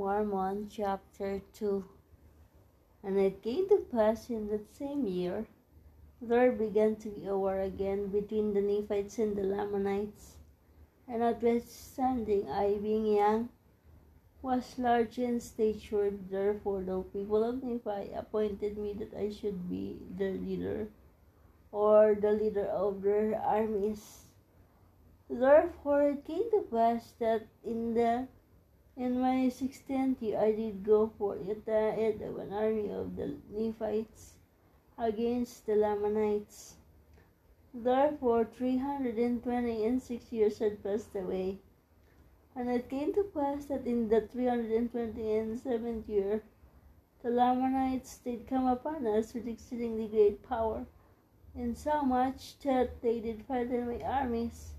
Mormon chapter 2 And it came to pass in that same year, there began to be a war again between the Nephites and the Lamanites. And notwithstanding I, being young, was large in stature, therefore the people of Nephi appointed me that I should be their leader, or the leader of their armies. Therefore it came to pass that in the in my sixteenth year I did go forth at the of an army of the Nephites against the Lamanites. Therefore three hundred and twenty and six years had passed away. And it came to pass that in the three hundred and twenty and seventh year the Lamanites did come upon us with exceedingly great power, insomuch that they did fight my armies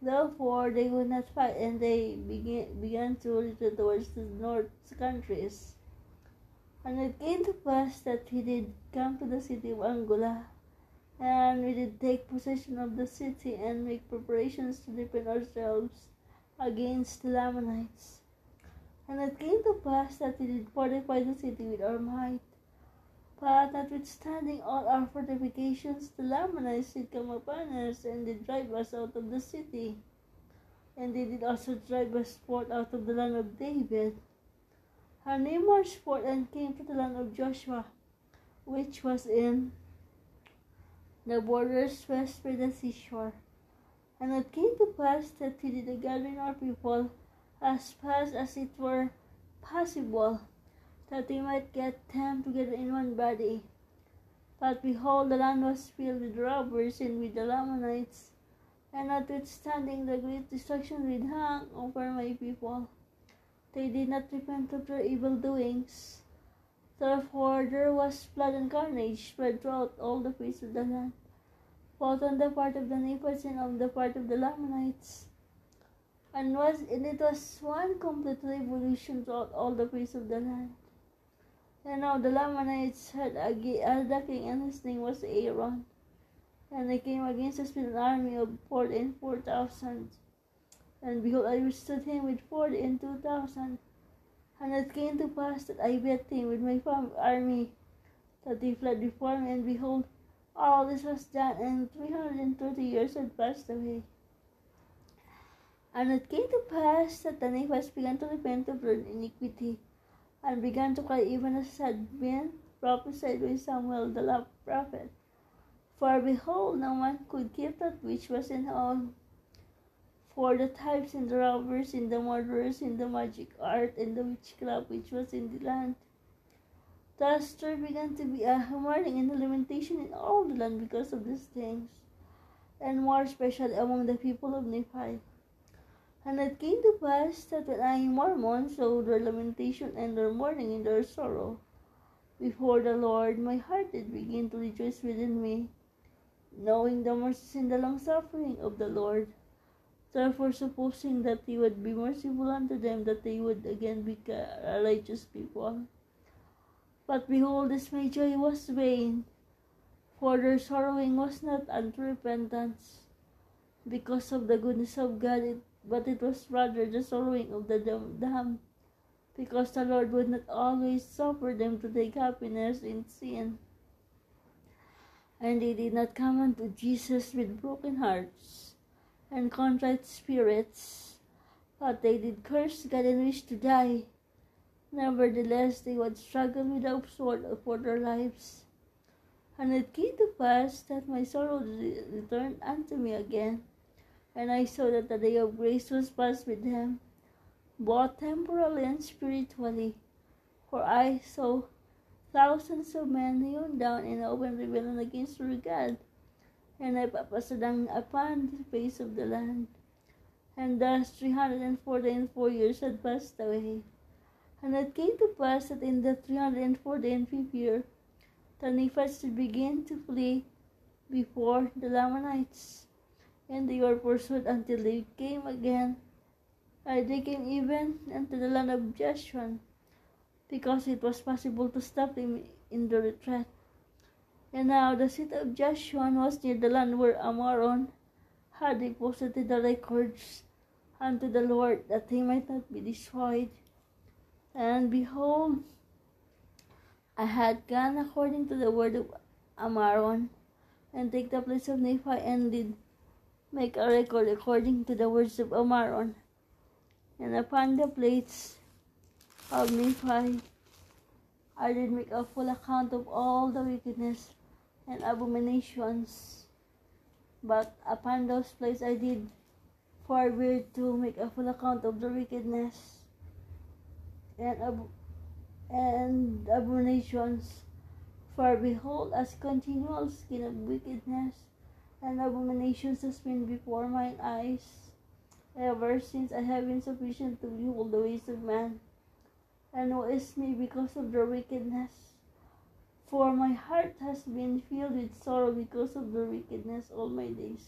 Therefore they would not fight, and they began, began to retreat towards the north countries. And it came to pass that he did come to the city of Angola, and we did take possession of the city and make preparations to defend ourselves against the Lamanites. And it came to pass that we did fortify the city with our might. But notwithstanding all our fortifications, the Lamanites did come upon us, and they drive us out of the city. And they did also drive us forth out of the land of David. And they marched forth and came to the land of Joshua, which was in the borders west by the seashore. And it came to pass that we did gather our people as fast as it were possible that they might get them together in one body. But behold, the land was filled with robbers and with the Lamanites, and notwithstanding the great destruction which hung over my people, they did not repent of their evil doings. Therefore there was blood and carnage spread throughout all the face of the land, both on the part of the Nephites and on the part of the Lamanites. And was and it was one complete revolution throughout all the face of the land. And now the Lamanites had a, king, and his name was Aaron. And they came against us with an army of forty and four thousand. And behold, I withstood him with forty and two thousand. And it came to pass that I met him with my army, that he fled before me. And behold, all this was done, and three hundred and thirty years had passed away. And it came to pass that the Nephites began to repent of their iniquity and began to cry even as had been prophesied by Samuel the prophet. For behold, no one could keep that which was in all. For the types and the robbers and the murderers and the magic art and the witchcraft which was in the land. Thus there began to be a mourning and a lamentation in all the land because of these things, and more especially among the people of Nephi. And it came to pass that when I, Mormon, saw their lamentation and their mourning and their sorrow before the Lord, my heart did begin to rejoice within me, knowing the mercies and the long suffering of the Lord. Therefore, supposing that He would be merciful unto them, that they would again be a righteous people. But behold, this my joy was vain, for their sorrowing was not unto repentance. Because of the goodness of God, it but it was rather the sorrowing of the damned, because the Lord would not always suffer them to take happiness in sin. And they did not come unto Jesus with broken hearts and contrite spirits, but they did curse God and wish to die. Nevertheless, they would struggle with without sword for their lives. And it came to pass that my sorrow returned unto me again and I saw that the day of grace was past with him, both temporally and spiritually. For I saw thousands of men hewn down in open rebellion against our God, and I passed papasadang upon the face of the land. And thus three hundred and forty and four years had passed away. And it came to pass that in the three hundred and forty and fifth year, the Nephites did begin to flee before the Lamanites and they were pursued until they came again. Uh, they came even into the land of Jeshurun, because it was possible to stop them in the retreat. And now the city of Jeshurun was near the land where Ammaron had deposited the records unto the Lord that he might not be destroyed. And behold, I had gone according to the word of Ammaron, and take the place of Nephi, and did make a record according to the words of Ammaron. And upon the plates of Nephi, I did make a full account of all the wickedness and abominations. But upon those plates I did forbear to make a full account of the wickedness and ab- and abominations. For behold, as continual skin of wickedness and abominations has been before mine eyes, ever since I have been sufficient to behold the ways of man, and woe is me because of their wickedness. For my heart has been filled with sorrow because of their wickedness all my days.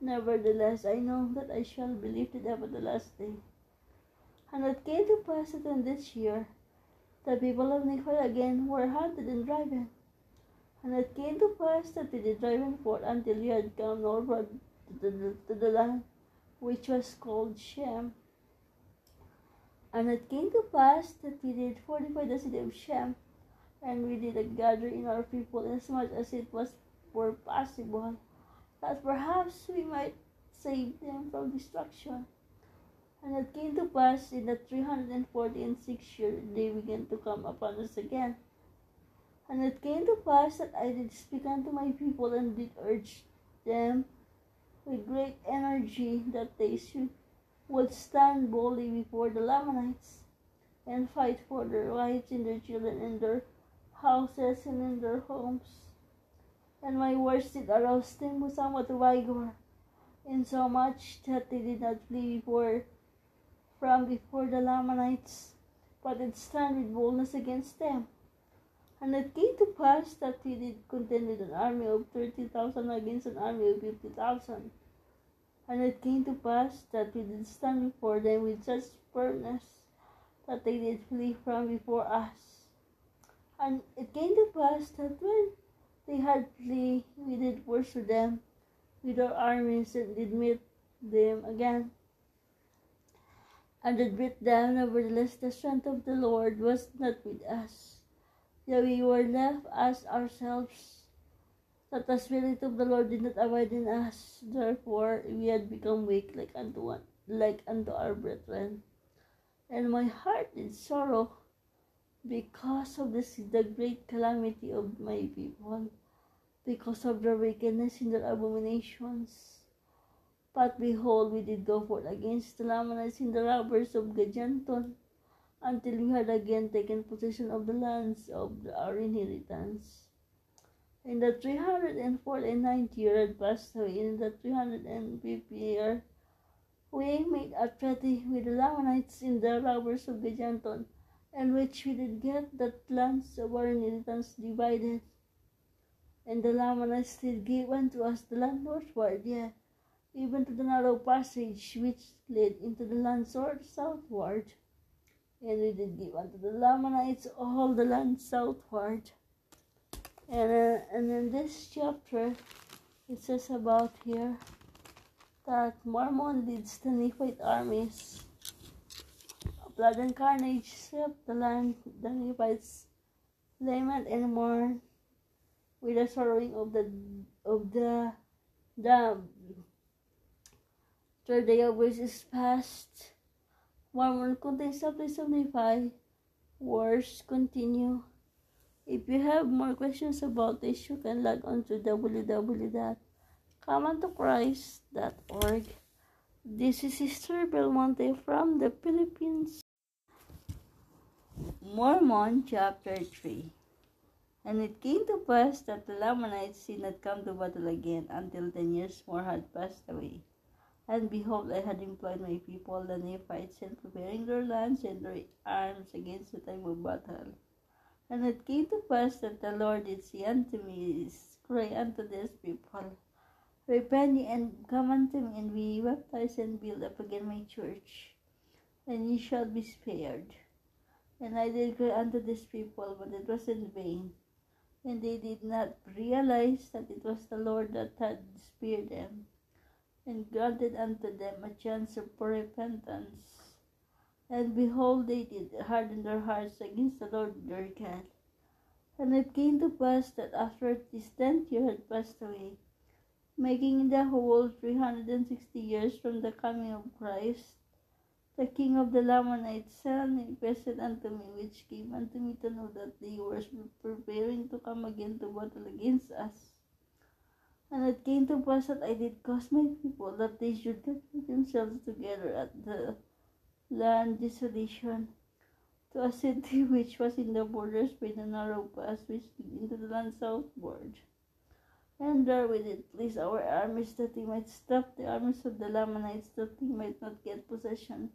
Nevertheless, I know that I shall be lifted up at the last day. And it came to pass that in this year, the people of Nephi again were hunted and driven. And it came to pass that they did driven forth until he had come northward to the, to the land which was called Shem. And it came to pass that we did fortify the city of Shem, and we did gather in our people inasmuch as it was were possible, that perhaps we might save them from destruction. And it came to pass in the three hundred and forty and sixth year they began to come upon us again. And it came to pass that I did speak unto my people and did urge them with great energy that they should would stand boldly before the Lamanites and fight for their wives and their children in their houses and in their homes. And my words did arouse them with somewhat vigor, insomuch that they did not flee before from before the Lamanites, but did stand with boldness against them. And it came to pass that he did contend with an army of thirty thousand against an army of fifty thousand. And it came to pass that we did stand before them with such firmness that they did flee from before us. And it came to pass that when they had flee, we did pursue them with our armies and did meet them again. And did beat them, nevertheless the strength of the Lord was not with us. Yet we were left as ourselves, that the Spirit of the Lord did not abide in us. Therefore we had become weak like unto one, like unto our brethren. And my heart did sorrow because of this the great calamity of my people, because of their wickedness and their abominations. But behold, we did go forth against the Lamanites and the robbers of Gadianton, until we had again taken possession of the lands of our inheritance. In the three hundred and forty-ninth year had passed away, in the three hundred and fifth year, we made a treaty with the Lamanites in the robbers of Gadianton, in which we did get the lands of our inheritance divided. And the Lamanites did give unto us the land northward, yea, even to the narrow passage which led into the land southward. And we did give unto the Lamanites all the land southward. And, uh, and in this chapter, it says about here that Mormon leads the Nephite armies. Blood and carnage swept the land, the Nephites lament and mourn with the sorrowing of the of the damned. Third day of which is past. Mormon contains the place of Nephi. Wars continue. If you have more questions about this, you can log on to www.commentochrist.org. This is Sister Belmonte from the Philippines. Mormon chapter 3 And it came to pass that the Lamanites did not come to battle again until ten years more had passed away. And behold, I had employed my people, the Nephites, in preparing their lands and their arms against the time of battle. And it came to pass that the Lord did say unto me, Cry unto this people, Repent ye and come unto me, and be baptized and build up again my church, and ye shall be spared. And I did cry unto this people, but it was in vain. And they did not realize that it was the Lord that had spared them, and granted unto them a chance for repentance. And behold, they did harden their hearts against the Lord their God. And it came to pass that after this tenth year had passed away, making the whole three hundred and sixty years from the coming of Christ, the king of the Lamanites sent a unto me, which came unto me to know that they were preparing to come again to battle against us. And it came to pass that I did cause my people that they should gather themselves together at the land desolation to a city which was in the borders by the narrow pass which led into the land southward. And there we did place our armies that we might stop the armies of the Lamanites that they might not get possession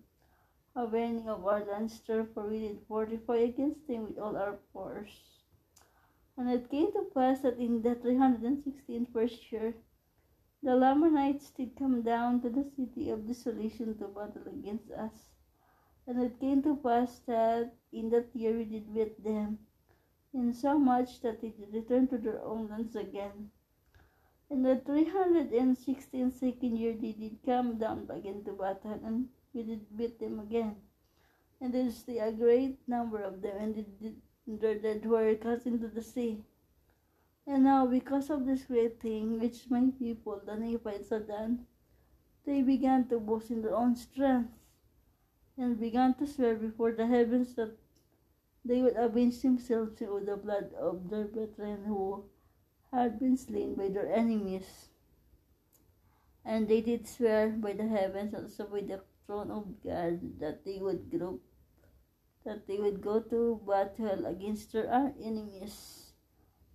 of any of our lands. Therefore we did fortify against them with all our force. And it came to pass that in the 316th first year, the Lamanites did come down to the city of desolation to battle against us. And it came to pass that uh, in that year we did beat them, in so much that they did return to their own lands again. In the 316th second year they did come down again to battle, and we did beat them again. And there is a great number of them, and they did, dead were cast into the sea. And now, because of this great thing which my people, the Nephites, had done, they began to boast in their own strength and began to swear before the heavens that they would avenge themselves with the blood of their brethren who had been slain by their enemies. And they did swear by the heavens and also by the throne of God that they would group, that they would go to battle against their enemies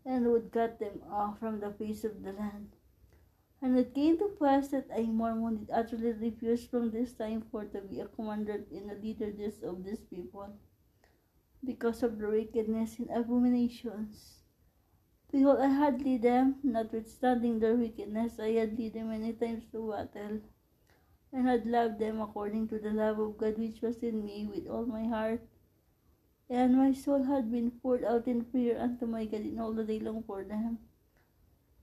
and would cut them off from the face of the land. And it came to pass that a Mormon did utterly refuse from this time forth to be a commander in a leader of this people, because of their wickedness and abominations. Behold, I had lead them, notwithstanding their wickedness, I had lead them many times to battle, and had loved them according to the love of God which was in me with all my heart. And my soul had been poured out in prayer unto my God in all the day long for them.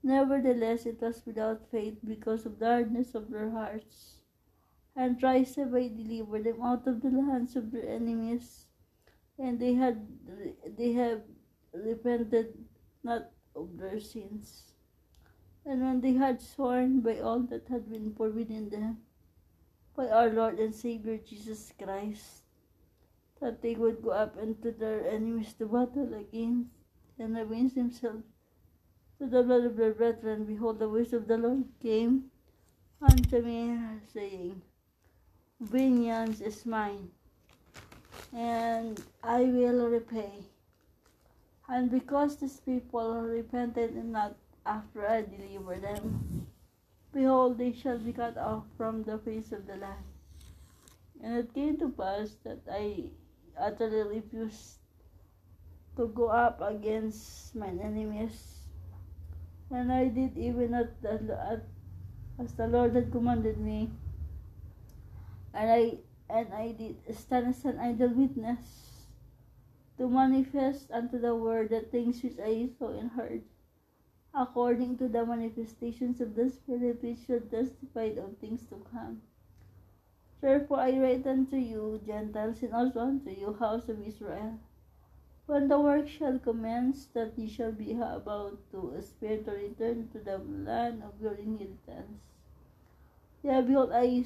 Nevertheless, it was without faith because of the hardness of their hearts. And thrice have I delivered them out of the hands of their enemies, and they had they have repented not of their sins. And when they had sworn by all that had been forbidden them, by our Lord and Savior Jesus Christ, that they would go up into their enemies to battle against and avenge themselves to the blood of their brethren, behold, the voice of the Lord came unto me, saying, Vengeance is mine, and I will repay. And because these people repented not after I delivered them, behold, they shall be cut off from the face of the land. And it came to pass that I utterly refused to go up against mine enemies and I did even at, the, at as the Lord had commanded me. And I and I did stand as an idle witness to manifest unto the word the things which I saw and heard, according to the manifestations of the Spirit which should testify of things to come. Therefore I write unto you, Gentiles, and also unto you, house of Israel, when the work shall commence, that ye shall be about to spare to return to the land of your inheritance. Yea, behold, I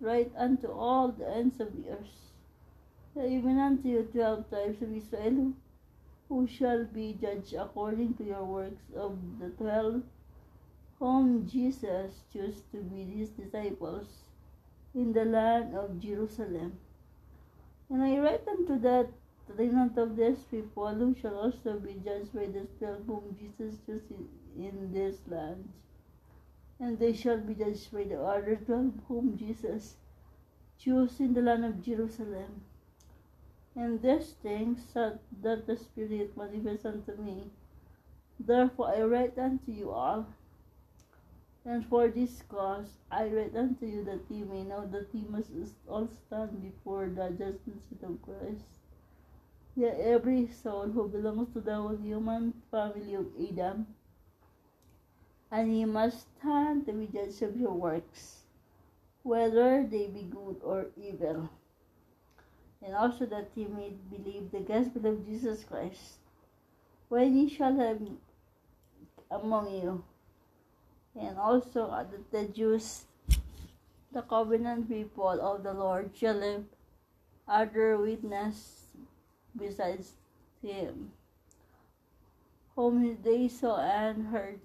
write unto all the ends of the earth, even unto you twelve tribes of Israel, who shall be judged according to your works of the twelve whom Jesus chose to be his disciples in the land of Jerusalem. And I write unto that remnant of these people who shall also be judged by the twelve whom Jesus chose in this land. And they shall be judged by the other twelve whom Jesus chose in the land of Jerusalem. And these things that, that the Spirit manifests unto me. Therefore I write unto you all. And for this cause I write unto you that ye may know that ye must all stand before the judgment seat of Christ yeah, every soul who belongs to the human family of Adam, and he must stand to be judged of your works, whether they be good or evil. and also that ye may believe the gospel of Jesus Christ. When ye shall have among you, and also uh, that the Jews, the covenant people of the Lord, shall have other witness besides him, whom they saw and heard,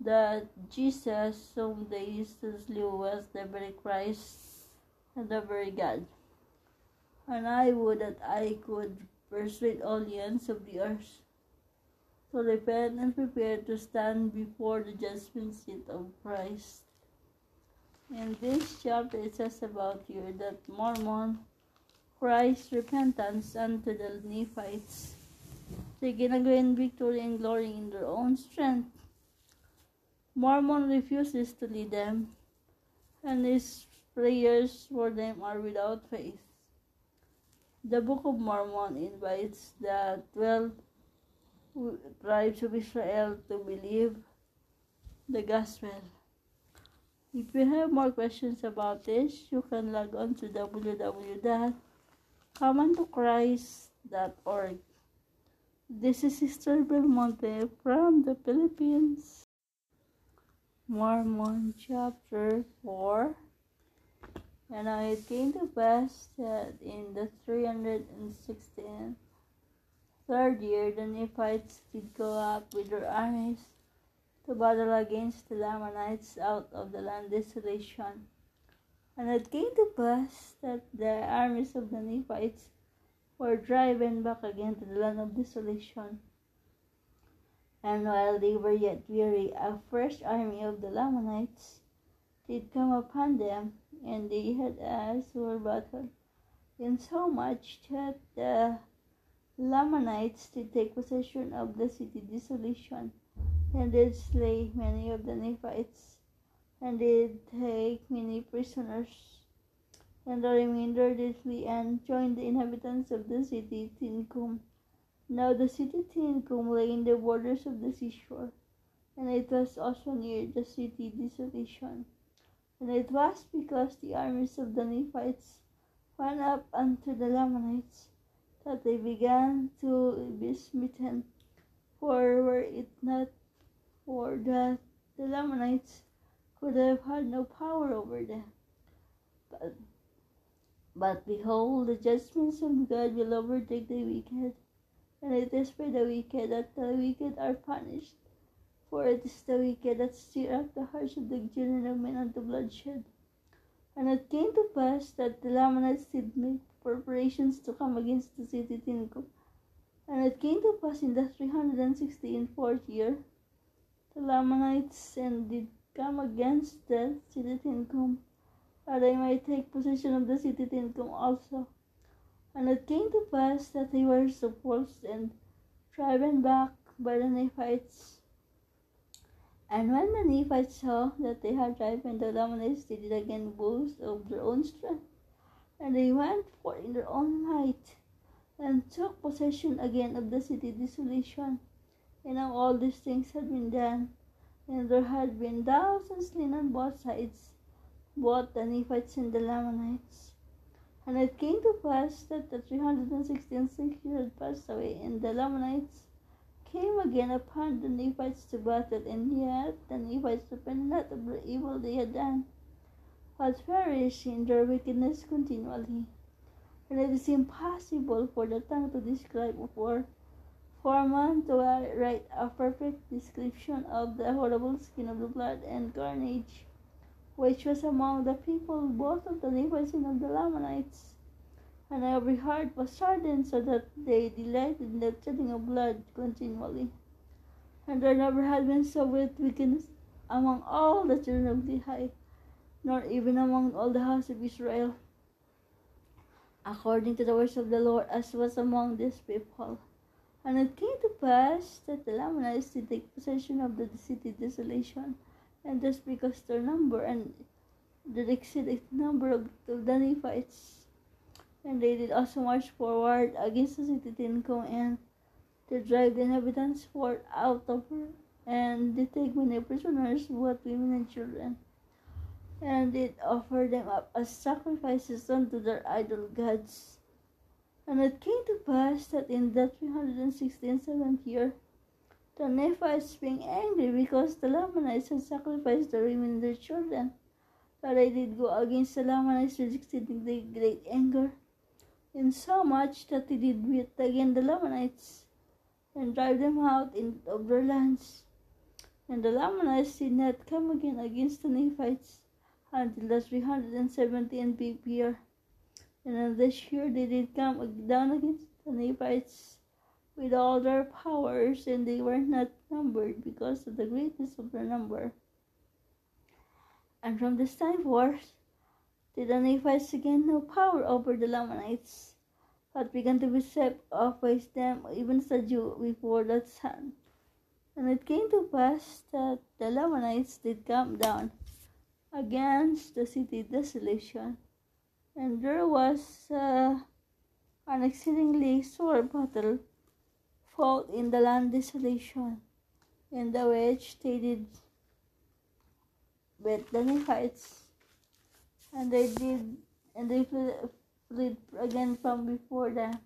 that Jesus, whom they slew, was the very Christ and the very God. And I would that I could persuade all the ends of the earth to repent and prepare to stand before the judgment seat of Christ. In this chapter, it says about you that Mormon Christ's repentance unto the Nephites. They gain victory and glory in their own strength. Mormon refuses to lead them, and his prayers for them are without faith. The Book of Mormon invites the twelve tribes of Israel to believe the gospel. If you have more questions about this, you can log on to www.comeuntochrist.org. This is Sister Belmonte from the Philippines. Mormon chapter 4 And it came to pass that in the 316th third year, the Nephites did go up with their armies to battle against the Lamanites out of the land desolation. And it came to pass that the armies of the Nephites were driven back again to the land of desolation. And while they were yet weary, a fresh army of the Lamanites did come upon them, and they had a sore battle, insomuch that the Lamanites did take possession of the city desolation, and did slay many of the Nephites, and did take many prisoners. And the remainder did flee and joined the inhabitants of the city Teancum. Now the city Teancum lay in the borders of the seashore, and it was also near the city desolation. And it was because the armies of the Nephites went up unto the Lamanites that they began to be smitten. For were it not for that the Lamanites could have had no power over them. But, but behold, the judgments of God will overtake the wicked, and it is for the wicked that the wicked are punished. For it is the wicked that stir up the hearts of the children of men unto bloodshed. And it came to pass that the Lamanites did make preparations to come against the city Teancum. And it came to pass in the 364th year, the Lamanites and did come against the city Teancum, that they might take possession of the city Teancum also. And it came to pass that they were suppulsed and driven back by the Nephites and when the Nephites saw that they had driven the Lamanites, they did again boast of their own strength. And they went forth in their own might, and took possession again of the city desolation. And now all these things had been done, and there had been thousands slain on both sides, both the Nephites and the Lamanites. And it came to pass that the three hundred and sixty-six years had passed away, and the Lamanites came again upon the Nephites to battle, and yet the Nephites repented not of the evil they had done, but perished their wickedness continually. And it is impossible for the tongue to describe or for man to write a perfect description of the horrible skin of the blood and carnage which was among the people both of the Nephites and of the Lamanites and every heart was hardened so that they delighted in the shedding of blood continually. And there never had been so great wickedness among all the children of the high, nor even among all the house of Israel, according to the words of the Lord, as was among this people. And it came to pass that the Lamanites did take possession of the city desolation, and this because their number and the exceeding number of the Nephites. And they did also march forward against the city Teancum and to drive the inhabitants forth out of her, and they take many prisoners, both women and children, and did offer them up as sacrifices unto their idol gods. And it came to pass that in the 367th year, the Nephites being angry because the Lamanites had sacrificed the women and their children, that they did go against the Lamanites with exceedingly great anger, insomuch that they did beat again the Lamanites, and drive them out of their lands. And the Lamanites did not come again against the Nephites until the 370th year. And this year they did come down against the Nephites with all their powers, and they were not numbered because of the greatness of their number. And from this time forth did the Nephites again no power over the Lamanites, but began to be set off by them even dew before that sun. And it came to pass that the Lamanites did come down against the city desolation. And there was uh, an exceedingly sore battle fought in the land desolation, in the which they did with the Nephites, and they did, and they fled again from before them,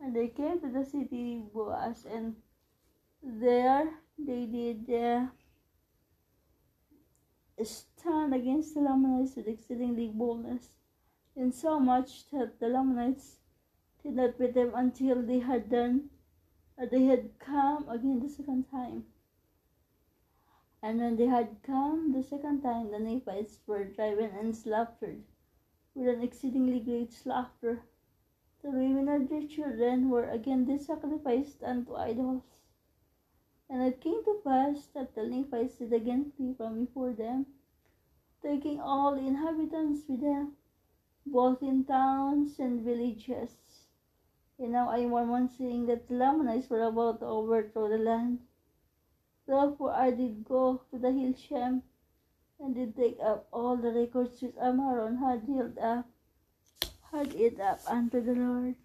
and they came to the city Boaz, and there they did uh, stand against the Lamanites with exceedingly boldness insomuch that the Lamanites did not beat them until they had done, uh, they had come again the second time. And when they had come the second time, the Nephites were driven and slaughtered with an exceedingly great slaughter. The women and their children were again sacrificed unto idols. And it came to pass that the Nephites did again flee from before them, taking all the inhabitants with them both in towns and villages. And now I am one saying that the Lamanites were about to overthrow the land. Therefore I did go to the hill Shem, and did take up all the records which Ammaron had held up, had it up unto the Lord.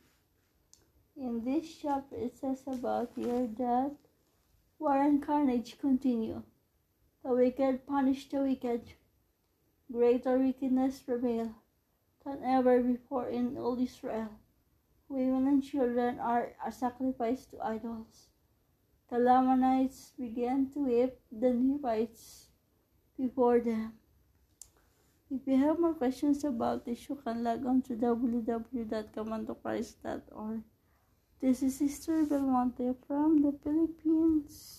In this chapter it says about here that war and carnage continue. The wicked punish the wicked. Greater wickedness prevail than ever before in all Israel. Women and children are a sacrifice to idols. The Lamanites began to whip the Nephites before them. If you have more questions about this, you can log on to www.comeuntochrist.org. This is Sister Belmonte from the Philippines.